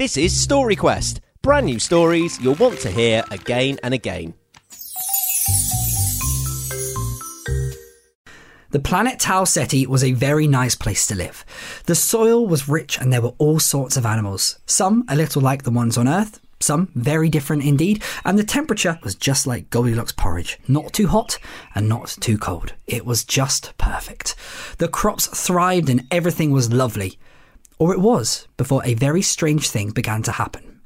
This is Story Quest, brand new stories you'll want to hear again and again. The planet Tau Ceti was a very nice place to live. The soil was rich and there were all sorts of animals, some a little like the ones on Earth, some very different indeed, and the temperature was just like Goldilocks porridge. Not too hot and not too cold. It was just perfect. The crops thrived and everything was lovely. Or it was, before a very strange thing began to happen.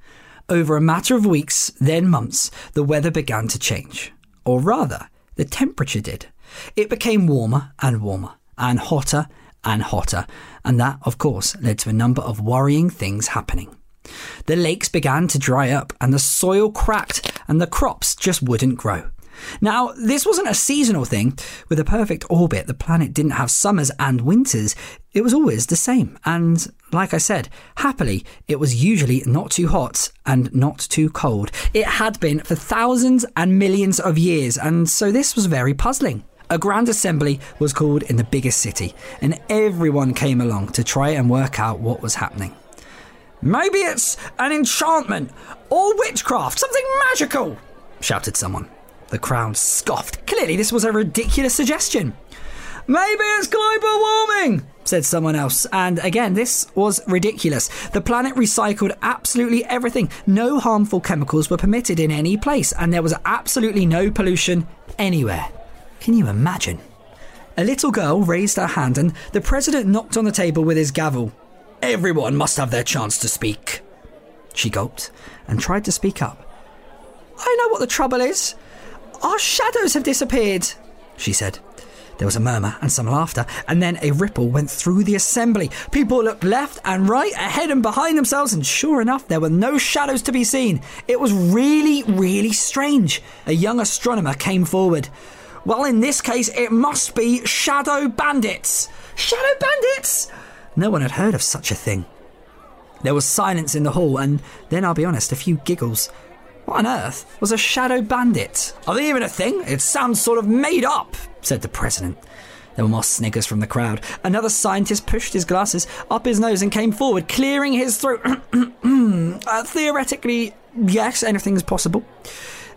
Over a matter of weeks, then months, the weather began to change. Or rather, the temperature did. It became warmer and warmer, and hotter and hotter, and that, of course, led to a number of worrying things happening. The lakes began to dry up, and the soil cracked, and the crops just wouldn't grow. Now, this wasn't a seasonal thing. With a perfect orbit, the planet didn't have summers and winters. It was always the same. And like I said, happily, it was usually not too hot and not too cold. It had been for thousands and millions of years, and so this was very puzzling. A grand assembly was called in the biggest city, and everyone came along to try and work out what was happening. Maybe it's an enchantment or witchcraft, something magical, shouted someone. The crowd scoffed. Clearly, this was a ridiculous suggestion. Maybe it's global warming, said someone else. And again, this was ridiculous. The planet recycled absolutely everything. No harmful chemicals were permitted in any place, and there was absolutely no pollution anywhere. Can you imagine? A little girl raised her hand, and the president knocked on the table with his gavel. Everyone must have their chance to speak. She gulped and tried to speak up. I know what the trouble is. Our shadows have disappeared, she said. There was a murmur and some laughter, and then a ripple went through the assembly. People looked left and right, ahead and behind themselves, and sure enough, there were no shadows to be seen. It was really, really strange. A young astronomer came forward. Well, in this case, it must be shadow bandits. Shadow bandits? No one had heard of such a thing. There was silence in the hall, and then I'll be honest, a few giggles. What on earth was a shadow bandit? Are they even a thing? It sounds sort of made up, said the president. There were more sniggers from the crowd. Another scientist pushed his glasses up his nose and came forward, clearing his throat. uh, theoretically, yes, anything's possible.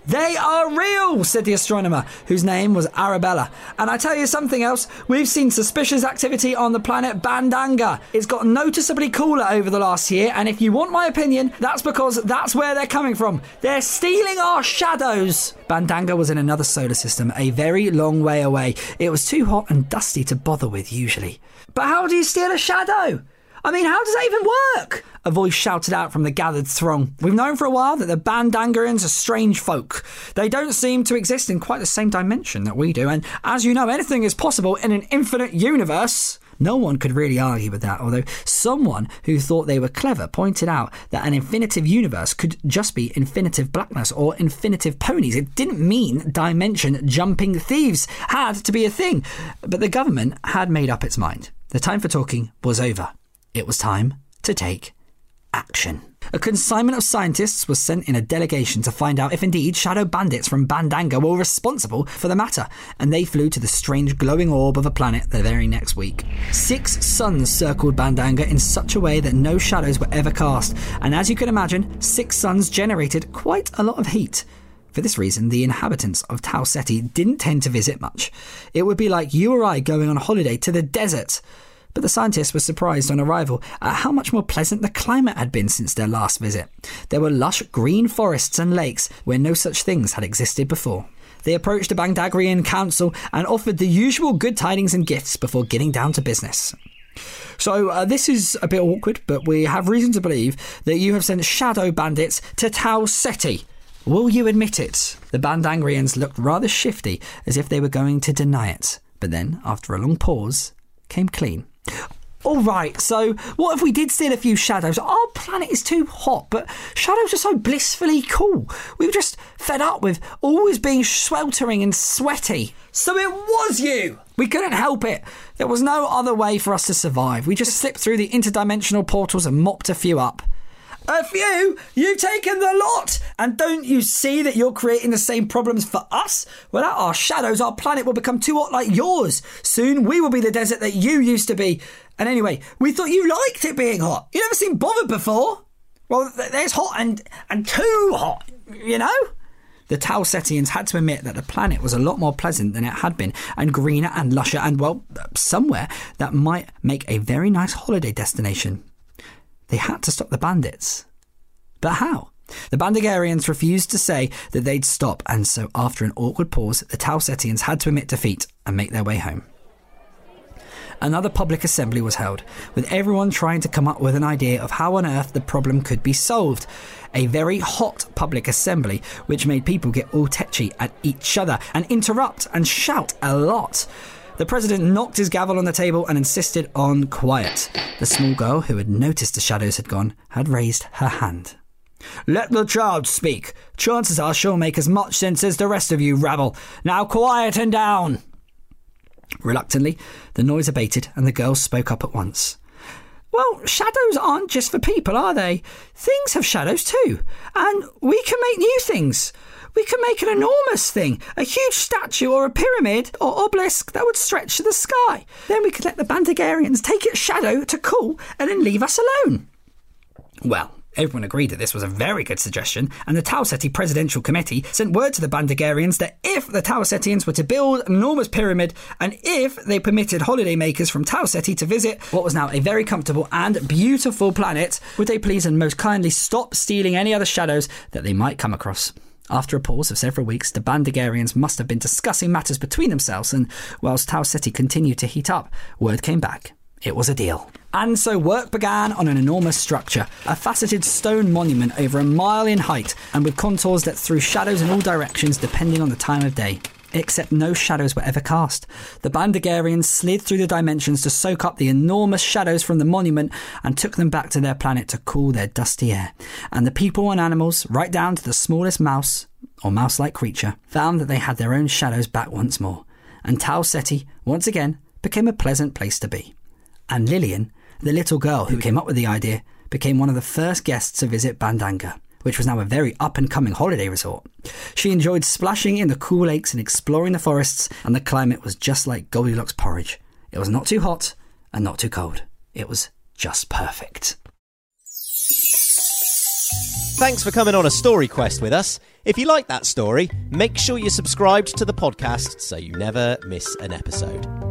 They are real, said the astronomer, whose name was Arabella. And I tell you something else, we've seen suspicious activity on the planet Bandanga. It's got noticeably cooler over the last year, and if you want my opinion, that's because that's where they're coming from. They're stealing our shadows. Bandanga was in another solar system, a very long way away. It was too hot and dusty to bother with usually. But how do you steal a shadow? I mean, how does that even work? A voice shouted out from the gathered throng. We've known for a while that the Bandangarians are strange folk. They don't seem to exist in quite the same dimension that we do, and as you know, anything is possible in an infinite universe. No one could really argue with that, although someone who thought they were clever pointed out that an infinitive universe could just be infinitive blackness or infinitive ponies. It didn't mean dimension jumping thieves had to be a thing. But the government had made up its mind. The time for talking was over. It was time to take action. A consignment of scientists was sent in a delegation to find out if indeed shadow bandits from Bandanga were responsible for the matter, and they flew to the strange glowing orb of a planet the very next week. Six suns circled Bandanga in such a way that no shadows were ever cast, and as you can imagine, six suns generated quite a lot of heat. For this reason, the inhabitants of Tau Ceti didn't tend to visit much. It would be like you or I going on holiday to the desert. But the scientists were surprised on arrival at how much more pleasant the climate had been since their last visit. There were lush green forests and lakes where no such things had existed before. They approached the Bandagrian council and offered the usual good tidings and gifts before getting down to business. So, uh, this is a bit awkward, but we have reason to believe that you have sent shadow bandits to Tau Ceti. Will you admit it? The Bandangrians looked rather shifty, as if they were going to deny it. But then, after a long pause, came clean. All right, so what if we did steal a few shadows? Our planet is too hot, but shadows are so blissfully cool. We were just fed up with always being sweltering and sweaty. So it was you! We couldn't help it. There was no other way for us to survive. We just slipped through the interdimensional portals and mopped a few up. A few? You've taken the lot! And don't you see that you're creating the same problems for us? Without our shadows, our planet will become too hot like yours. Soon we will be the desert that you used to be. And anyway, we thought you liked it being hot. You never seemed bothered before. Well, th- there's hot and, and too hot, you know? The Tau Cetians had to admit that the planet was a lot more pleasant than it had been, and greener and lusher, and well, somewhere that might make a very nice holiday destination. They had to stop the bandits. But how? The Bandagarians refused to say that they'd stop, and so after an awkward pause, the Tau Cetians had to admit defeat and make their way home. Another public assembly was held, with everyone trying to come up with an idea of how on earth the problem could be solved. A very hot public assembly, which made people get all tetchy at each other and interrupt and shout a lot. The president knocked his gavel on the table and insisted on quiet. The small girl, who had noticed the shadows had gone, had raised her hand. Let the child speak. Chances are she'll make as much sense as the rest of you, rabble. Now quiet and down. Reluctantly, the noise abated and the girl spoke up at once. Well, shadows aren't just for people, are they? Things have shadows too. And we can make new things. We can make an enormous thing, a huge statue or a pyramid or obelisk that would stretch to the sky. Then we could let the Bandagarians take its shadow to cool and then leave us alone. Well, Everyone agreed that this was a very good suggestion, and the Tau Ceti Presidential Committee sent word to the Bandagarians that if the Tau Cetians were to build an enormous pyramid, and if they permitted holidaymakers from Tau Ceti to visit what was now a very comfortable and beautiful planet, would they please and most kindly stop stealing any other shadows that they might come across? After a pause of several weeks, the Bandagarians must have been discussing matters between themselves, and whilst Tau Ceti continued to heat up, word came back. It was a deal. And so work began on an enormous structure, a faceted stone monument over a mile in height and with contours that threw shadows in all directions depending on the time of day. Except no shadows were ever cast. The Bandagarians slid through the dimensions to soak up the enormous shadows from the monument and took them back to their planet to cool their dusty air. And the people and animals, right down to the smallest mouse, or mouse like creature, found that they had their own shadows back once more. And Tau Ceti, once again, became a pleasant place to be. And Lillian, the little girl who came up with the idea became one of the first guests to visit Bandanga, which was now a very up and coming holiday resort. She enjoyed splashing in the cool lakes and exploring the forests, and the climate was just like Goldilocks porridge. It was not too hot and not too cold. It was just perfect. Thanks for coming on a story quest with us. If you like that story, make sure you're subscribed to the podcast so you never miss an episode.